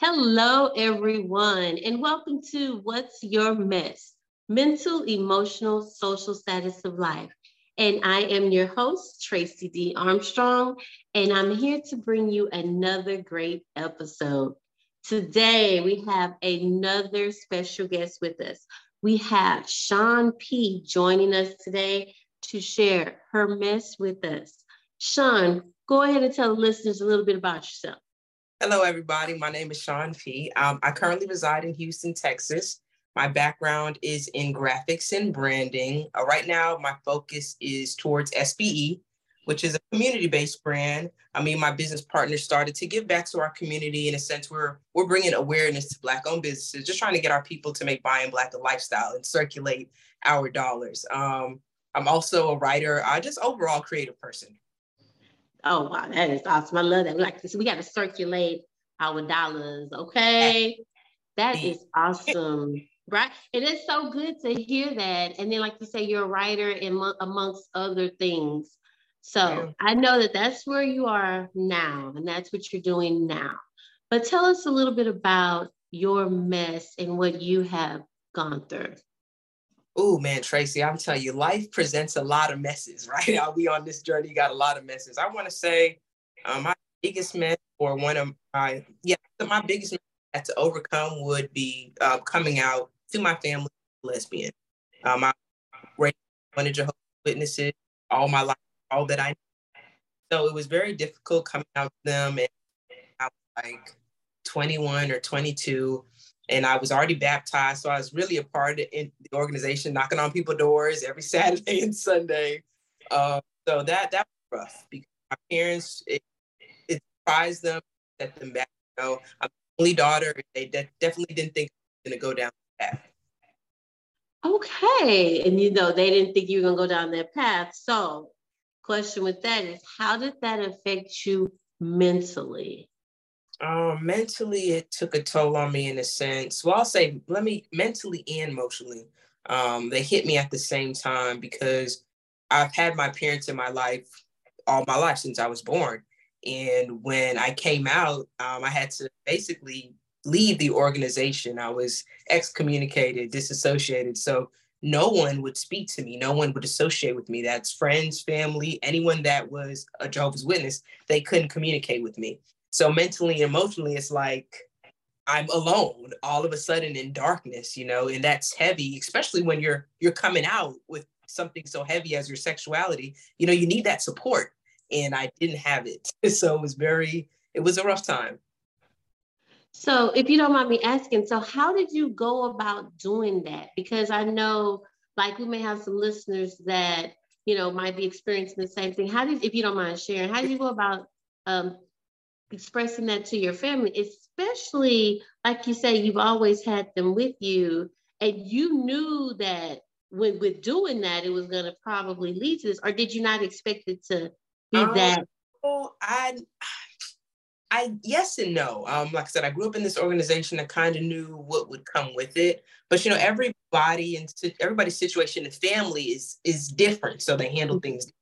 Hello, everyone, and welcome to What's Your Mess? Mental, Emotional, Social Status of Life. And I am your host, Tracey D. Armstrong, and I'm here to bring you another great episode. Today, we have another special guest with us. We have Shon P. joining us today to share her mess with us. Shon, go ahead and tell the listeners a little bit about yourself. Hello, everybody. My name is Shon P. Um, I currently reside in Houston, Texas. My background is in graphics and branding. Uh, right now, my focus is towards SBE, which is a community-based brand. I mean, my business partner started to give back to our community in a sense where we're bringing awareness to Black-owned businesses, just trying to get our people to make buying Black a lifestyle and circulate our dollars. Um, I'm also a writer, I just overall creative person. Oh wow, that is awesome. I love that. We like this. We got to circulate our dollars. Okay. That is awesome. Right. And it's so good to hear that. And then, like you say, you're a writer in, amongst other things. So yeah. I know that that's where you are now, and that's what you're doing now. But tell us a little bit about your mess and what you have gone through. Oh man, Tracey, I'm telling you, life presents a lot of messes, right? Be on this journey, got a lot of messes. I want to say um, my biggest mess, or one of my, yeah, my biggest mess I had to overcome would be uh, coming out to my family lesbian. Um, I raised one of Jehovah's Witnesses all my life, all that I knew. So it was very difficult coming out to them. And I was like 21 or 22 and I was already baptized, so I was really a part of the organization, knocking on people's doors every Saturday and Sunday. Uh, so that that was rough because my parents it, it surprised them, set them back. You know, I'm the only daughter. They de- definitely didn't think I was going to go down that path. Okay, and you know they didn't think you were going to go down that path. So, question with that is, how did that affect you mentally? Um, mentally, it took a toll on me in a sense. Well, I'll say, let me mentally and emotionally. Um, they hit me at the same time because I've had my parents in my life all my life since I was born. And when I came out, um, I had to basically leave the organization. I was excommunicated, disassociated. So no one would speak to me. No one would associate with me. That's friends, family, anyone that was a Jehovah's Witness, they couldn't communicate with me. So mentally and emotionally, it's like I'm alone all of a sudden in darkness, you know, and that's heavy, especially when you're you're coming out with something so heavy as your sexuality. You know, you need that support. And I didn't have it. So it was very, it was a rough time. So if you don't mind me asking, so how did you go about doing that? Because I know like we may have some listeners that, you know, might be experiencing the same thing. How did, if you don't mind sharing, how did you go about um, expressing that to your family, especially like you say, you've always had them with you, and you knew that when with doing that, it was going to probably lead to this, or did you not expect it to be um, that? Oh, I, I yes and no. Um, like I said, I grew up in this organization. I kind of knew what would come with it, but you know, everybody and everybody's situation and family is is different, so they handle mm-hmm. things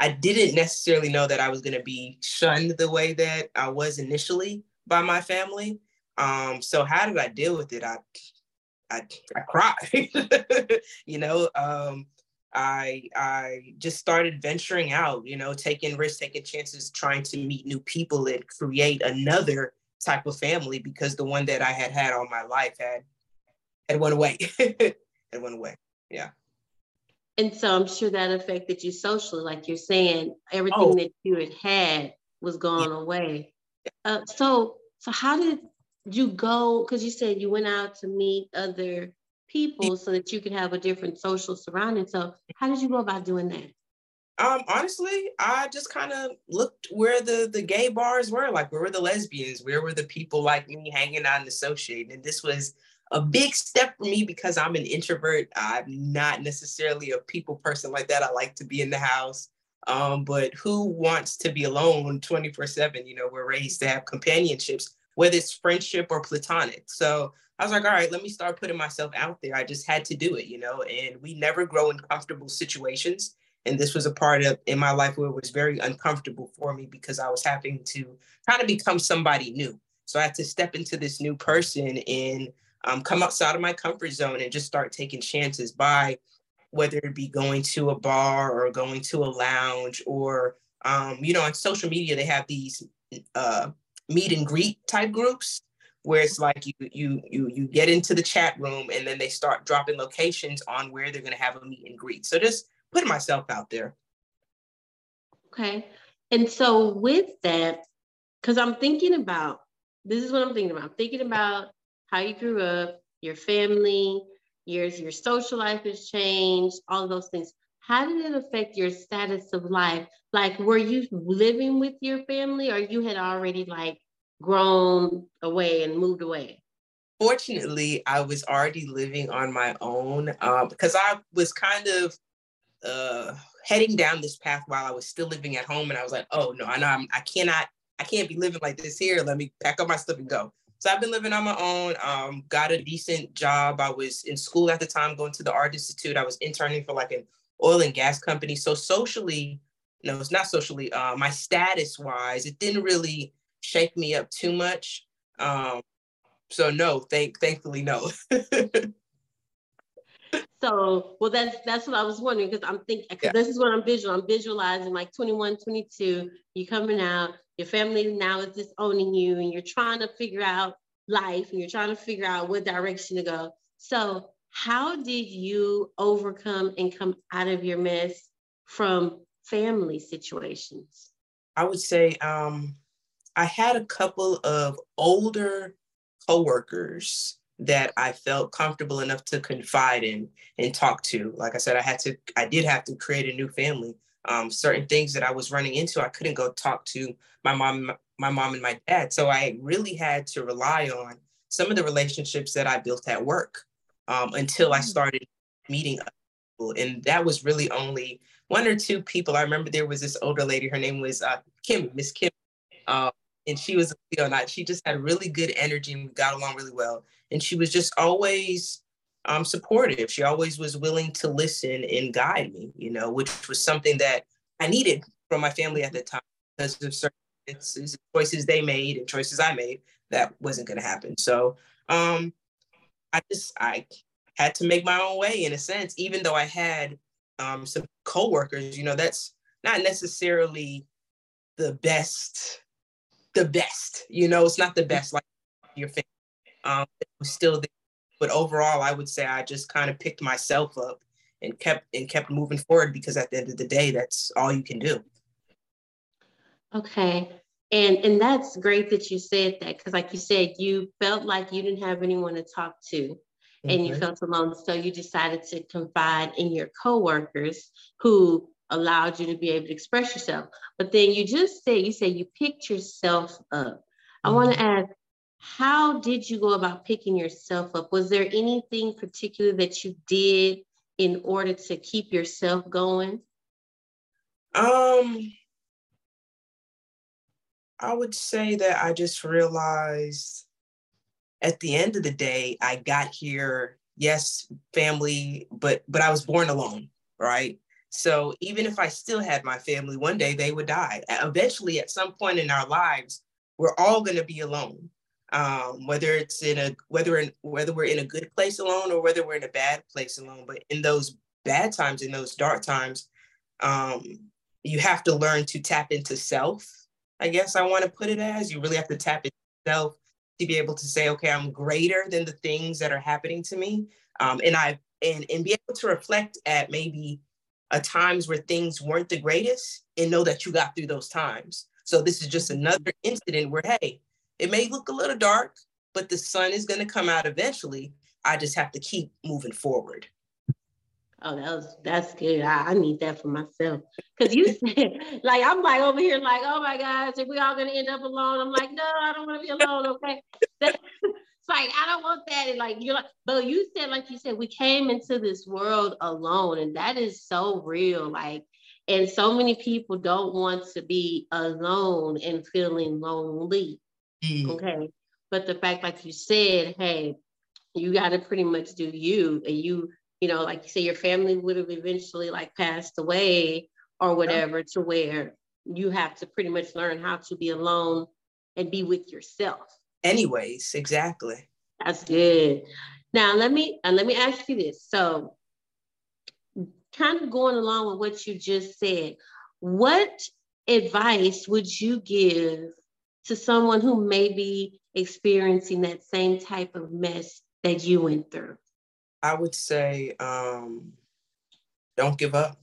I didn't necessarily know that I was going to be shunned the way that I was initially by my family. Um, so how did I deal with it? I, I, I cried, you know, um, I, I just started venturing out, you know, taking risks, taking chances, trying to meet new people and create another type of family because the one that I had had all my life had, had went away, it went away. Yeah. And so I'm sure that affected you socially, like you're saying, everything oh. that you had had was gone yeah. away. Uh, so, so how did you go? Because you said you went out to meet other people so that you could have a different social surrounding. So, how did you go about doing that? Um, honestly, I just kind of looked where the the gay bars were, like where were the lesbians, where were the people like me hanging out and associating. And this was a big step for me because I'm an introvert. I'm not necessarily a people person like that. I like to be in the house. Um, but who wants to be alone 24 7? You know, we're raised to have companionships, whether it's friendship or platonic. So I was like, all right, let me start putting myself out there. I just had to do it, you know, and we never grow in comfortable situations. And this was a part of in my life where it was very uncomfortable for me because I was having to kind of become somebody new So I had to step into this new person and um, come outside of my comfort zone and just start taking chances by whether it be going to a bar or going to a lounge or um, you know on social media they have these uh, meet and greet type groups where it's like you you you you get into the chat room and then they start dropping locations on where they're going to have a meet and greet. So just putting myself out there. Okay. And so with that because i'm thinking about this is what i'm thinking about. I'm thinking about how you grew up your family your your social life has changed all of those things how did it affect your status of life like were you living with your family or you had already like grown away and moved away? Fortunately, I was already living on my own um, because I was kind of uh, heading down this path while I was still living at home, and I was like, "Oh no, I know I'm, I cannot, I can't be living like this here. Let me pack up my stuff and go." So I've been living on my own. Um, got a decent job. I was in school at the time, going to the art institute. I was interning for like an oil and gas company. So socially, no, it's not socially. Uh, my status wise, it didn't really shake me up too much. Um, so no, thank thankfully no. so well that's that's what I was wondering because I'm thinking because yeah. this is what I'm visual. I'm visualizing like 21, 22, you coming out, your family now is just owning you and you're trying to figure out life and you're trying to figure out what direction to go. So how did you overcome and come out of your mess from family situations? I would say um I had a couple of older coworkers that I felt comfortable enough to confide in and talk to. Like I said, I had to, I did have to create a new family. Um, certain things that I was running into, I couldn't go talk to my mom, my mom and my dad. So I really had to rely on some of the relationships that I built at work um, until I mm. started meeting people. And that was really only one or two people. I remember there was this older lady, her name was uh, Kim, Miss Kim. Um, and she was you know not she just had really good energy and we got along really well and she was just always um, supportive she always was willing to listen and guide me you know which was something that i needed from my family at the time because of certain choices they made and choices i made that wasn't going to happen so um i just i had to make my own way in a sense even though i had um some coworkers you know that's not necessarily the best the best. You know, it's not the best like your family. Um, it was still there. But overall, I would say I just kind of picked myself up and kept and kept moving forward because at the end of the day, that's all you can do. Okay. And and that's great that you said that because like you said, you felt like you didn't have anyone to talk to and you felt alone. So you decided to confide in your coworkers who allowed you to be able to express yourself. But then you just say, you say you picked yourself up. I mm-hmm. want to ask, how did you go about picking yourself up? Was there anything particular that you did in order to keep yourself going? Um, I would say that I just realized at the end of the day, I got here, yes, family, but but I was born alone, right? So even if I still had my family, one day they would die. Eventually, at some point in our lives, we're all going to be alone. Um, whether it's in a whether in whether we're in a good place alone or whether we're in a bad place alone. But in those bad times, in those dark times, um, you have to learn to tap into self. I guess I want to put it as you really have to tap into self to be able to say, okay, I'm greater than the things that are happening to me, um, and I and and be able to reflect at maybe a times where things weren't the greatest and know that you got through those times. So this is just another incident where, hey, it may look a little dark, but the sun is going to come out eventually. I just have to keep moving forward. Oh, that was that's good. I, I need that for myself. Cause you said like I'm like over here, like, oh my gosh, are we all gonna end up alone? I'm like, no, I don't want to be alone. Okay. like I don't want that. And like you're like, but you said, like you said, we came into this world alone, and that is so real. Like, and so many people don't want to be alone and feeling lonely. Mm. Okay. But the fact, like you said, hey, you got to pretty much do you, and you, you know, like you say, your family would have eventually like passed away or whatever, to where you have to pretty much learn how to be alone and be with yourself. Anyways exactly. That's good. Now let me uh, let me ask you this. So kind of going along with what you just said what advice would you give to someone who may be experiencing that same type of mess that you went through? I would say um, don't give up.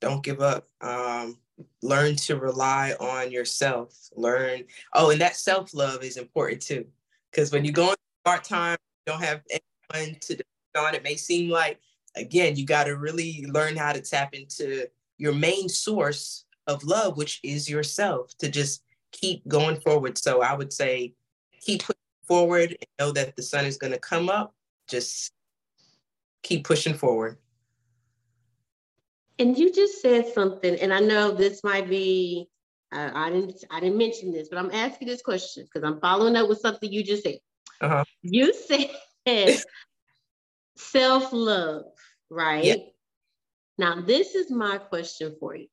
Don't give up. Um, learn to rely on yourself. Learn oh and that self-love is important too because when you go in part time don't have anyone to depend on it. May seem like again you got to really learn how to tap into your main source of love which is yourself to just keep going forward so i would say keep pushing forward and know that the sun is going to come up just keep pushing forward and you just said something, and I know this might be uh, I didn't I didn't mention this, but I'm asking this question because I'm following up with something you just said. Uh-huh. You said self love, right? Now, this is my question for you.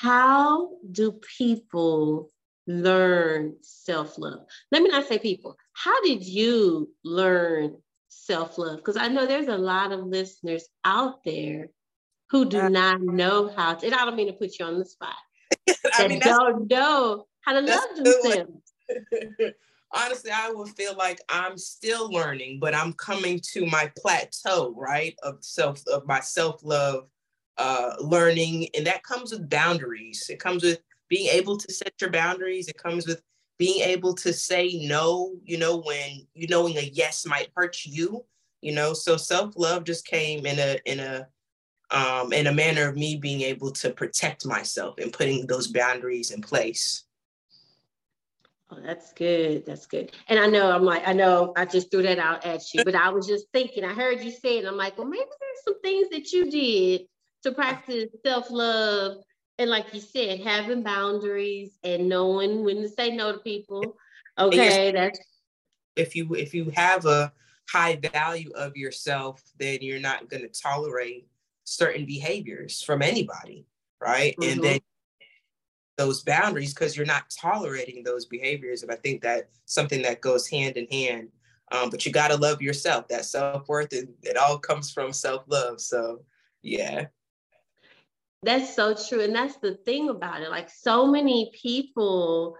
How do people learn self love? Let me not say people. How did you learn self love? Because I know there's a lot of listeners out there who do uh, not know how to, and I don't mean to put you on the spot, I mean, don't know how to love themselves. Honestly, I would feel like I'm still learning, but I'm coming to my plateau, right? Of self, of my self-love, uh, learning. And that comes with boundaries. It comes with being able to set your boundaries. It comes with being able to say no, you know, when you knowing a yes might hurt you, you know. So self-love just came in a in a um, in a manner of me being able to protect myself and putting those boundaries in place. Oh, that's good. That's good. And I know I'm like, I know I just threw that out at you, but I was just thinking, I heard you say it. I'm like, well, maybe there's some things that you did to practice self-love. And like you said, having boundaries and knowing when to say no to people. Okay, that's if you if you have a high value of yourself, then you're not going to tolerate certain behaviors from anybody, right? Mm-hmm. And then those boundaries because you're not tolerating those behaviors. And I think that something that goes hand in hand. Um, but you got to love yourself. That self worth, it, it all comes from self love. So, yeah. That's so true. And that's the thing about it. Like, so many people,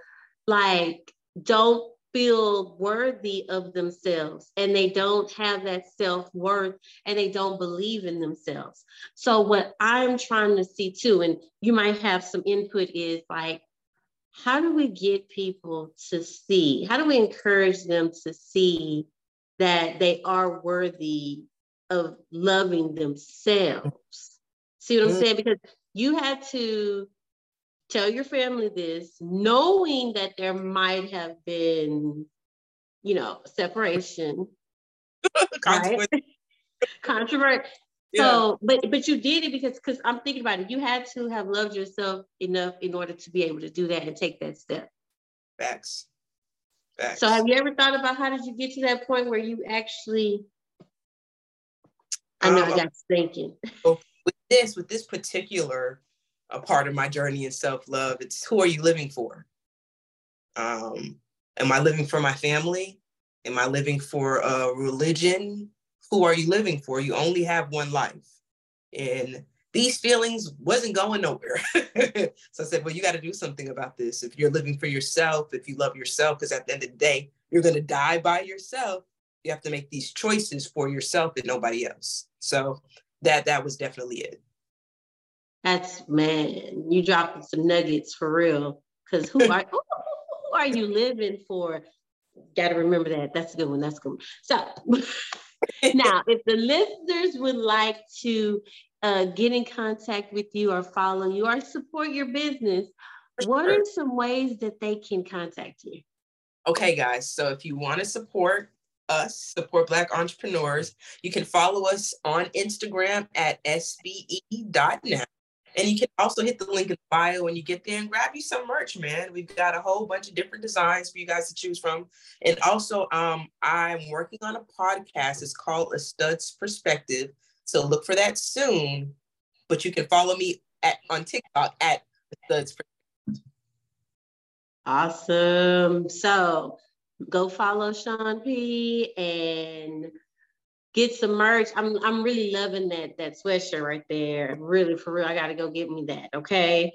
like, don't feel worthy of themselves and they don't have that self-worth and they don't believe in themselves. So what I'm trying to see too, and you might have some input is like, how do we get people to see? How do we encourage them to see that they are worthy of loving themselves? See what I'm saying? Because you had to tell your family this, knowing that there might have been, you know, separation. Controversy. Controversy. Yeah. So, but but you did it because because I'm thinking about it. You had to have loved yourself enough in order to be able to do that and take that step. Facts. Facts. So, have you ever thought about how did you get to that point where you actually? I know um, I got thinking. This, with this particular a part of my journey in self-love. It's who are you living for? Um, am I living for my family? Am I living for a religion? Who are you living for? You only have one life. And these feelings wasn't going nowhere. so I said, well, you got to do something about this. If you're living for yourself, if you love yourself, because at the end of the day, you're going to die by yourself. You have to make these choices for yourself and nobody else. So that that was definitely it. That's man, you dropping some nuggets for real. Because who are who, who are you living for? Got to remember that. That's a good one. That's good. So now, if the listeners would like to uh, get in contact with you or follow you or support your business, what are some ways that they can contact you? Okay, guys. So if you want to support us, support Black entrepreneurs, you can follow us on Instagram at sbe.now. And you can also hit the link in the bio when you get there and grab you some merch, man. We've got a whole bunch of different designs for you guys to choose from. And also, um, I'm working on a podcast. It's called A Stud's Perspective. So look for that soon. But you can follow me at on TikTok at The Stud's Perspective. Awesome. So go follow Shon P and get some merch. I'm I'm really loving that that sweatshirt right there. Really for real. I gotta go get me that. Okay.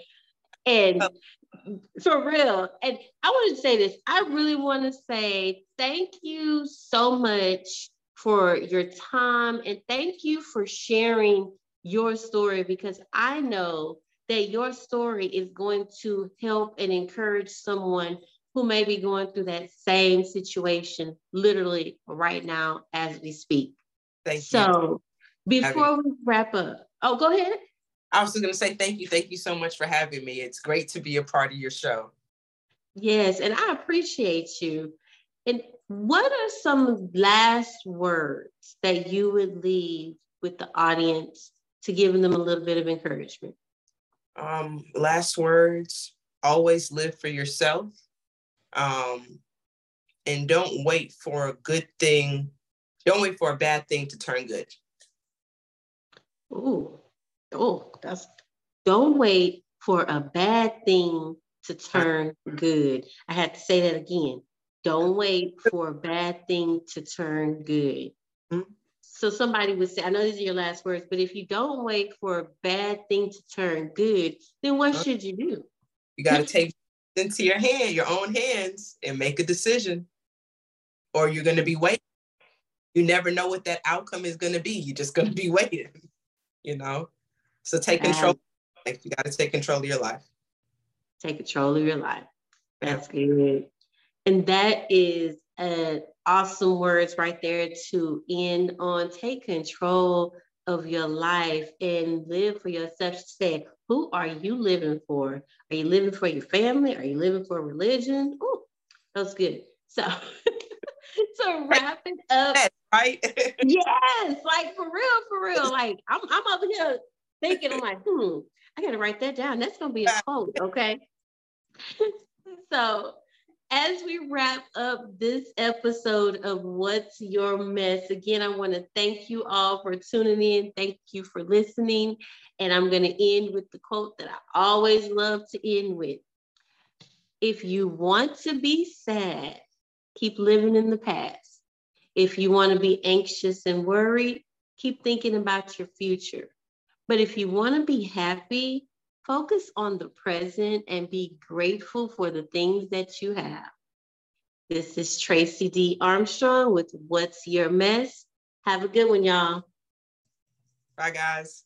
And oh. for real. And I want to say this. I really want to say thank you so much for your time and thank you for sharing your story because I know that your story is going to help and encourage someone who may be going through that same situation literally right now as we speak. Thank you. So before we wrap up, oh, go ahead. I was going to say thank you. Thank you so much for having me. It's great to be a part of your show. Yes, and I appreciate you. And what are some last words that you would leave with the audience to give them a little bit of encouragement? Um, last words always live for yourself. Um, and don't wait for a good thing, don't wait for a bad thing to turn good. Ooh, oh, that's don't wait for a bad thing to turn good. I had to say that again. Don't wait for a bad thing to turn good. Mm-hmm. So somebody would say, I know these are your last words, but if you don't wait for a bad thing to turn good, then what should you do? You got to take into your hand, your own hands, and make a decision, or you're going to be waiting. You never know what that outcome is going to be. You're just going to be waiting, you know? So take control. Um, you got to take control of your life. Take control of your life. That's good. And that is an awesome words right there to end on. Take control of your life and live for yourself. To say, who are you living for? Are you living for your family? Are you living for religion? Oh, that's good. So to wrap it up. Right? yes, like for real, for real. Like I'm I'm over here thinking, I'm like, hmm, I gotta write that down. That's gonna be a quote, okay? so as we wrap up this episode of What's Your Mess, again, I want to thank you all for tuning in. Thank you for listening. And I'm going to end with the quote that I always love to end with. If you want to be sad, keep living in the past. If you want to be anxious and worried, keep thinking about your future. But if you want to be happy, Focus on the present and be grateful for the things that you have. This is Tracey D. Armstrong with What's Your Mess. Have a good one, y'all. Bye, guys.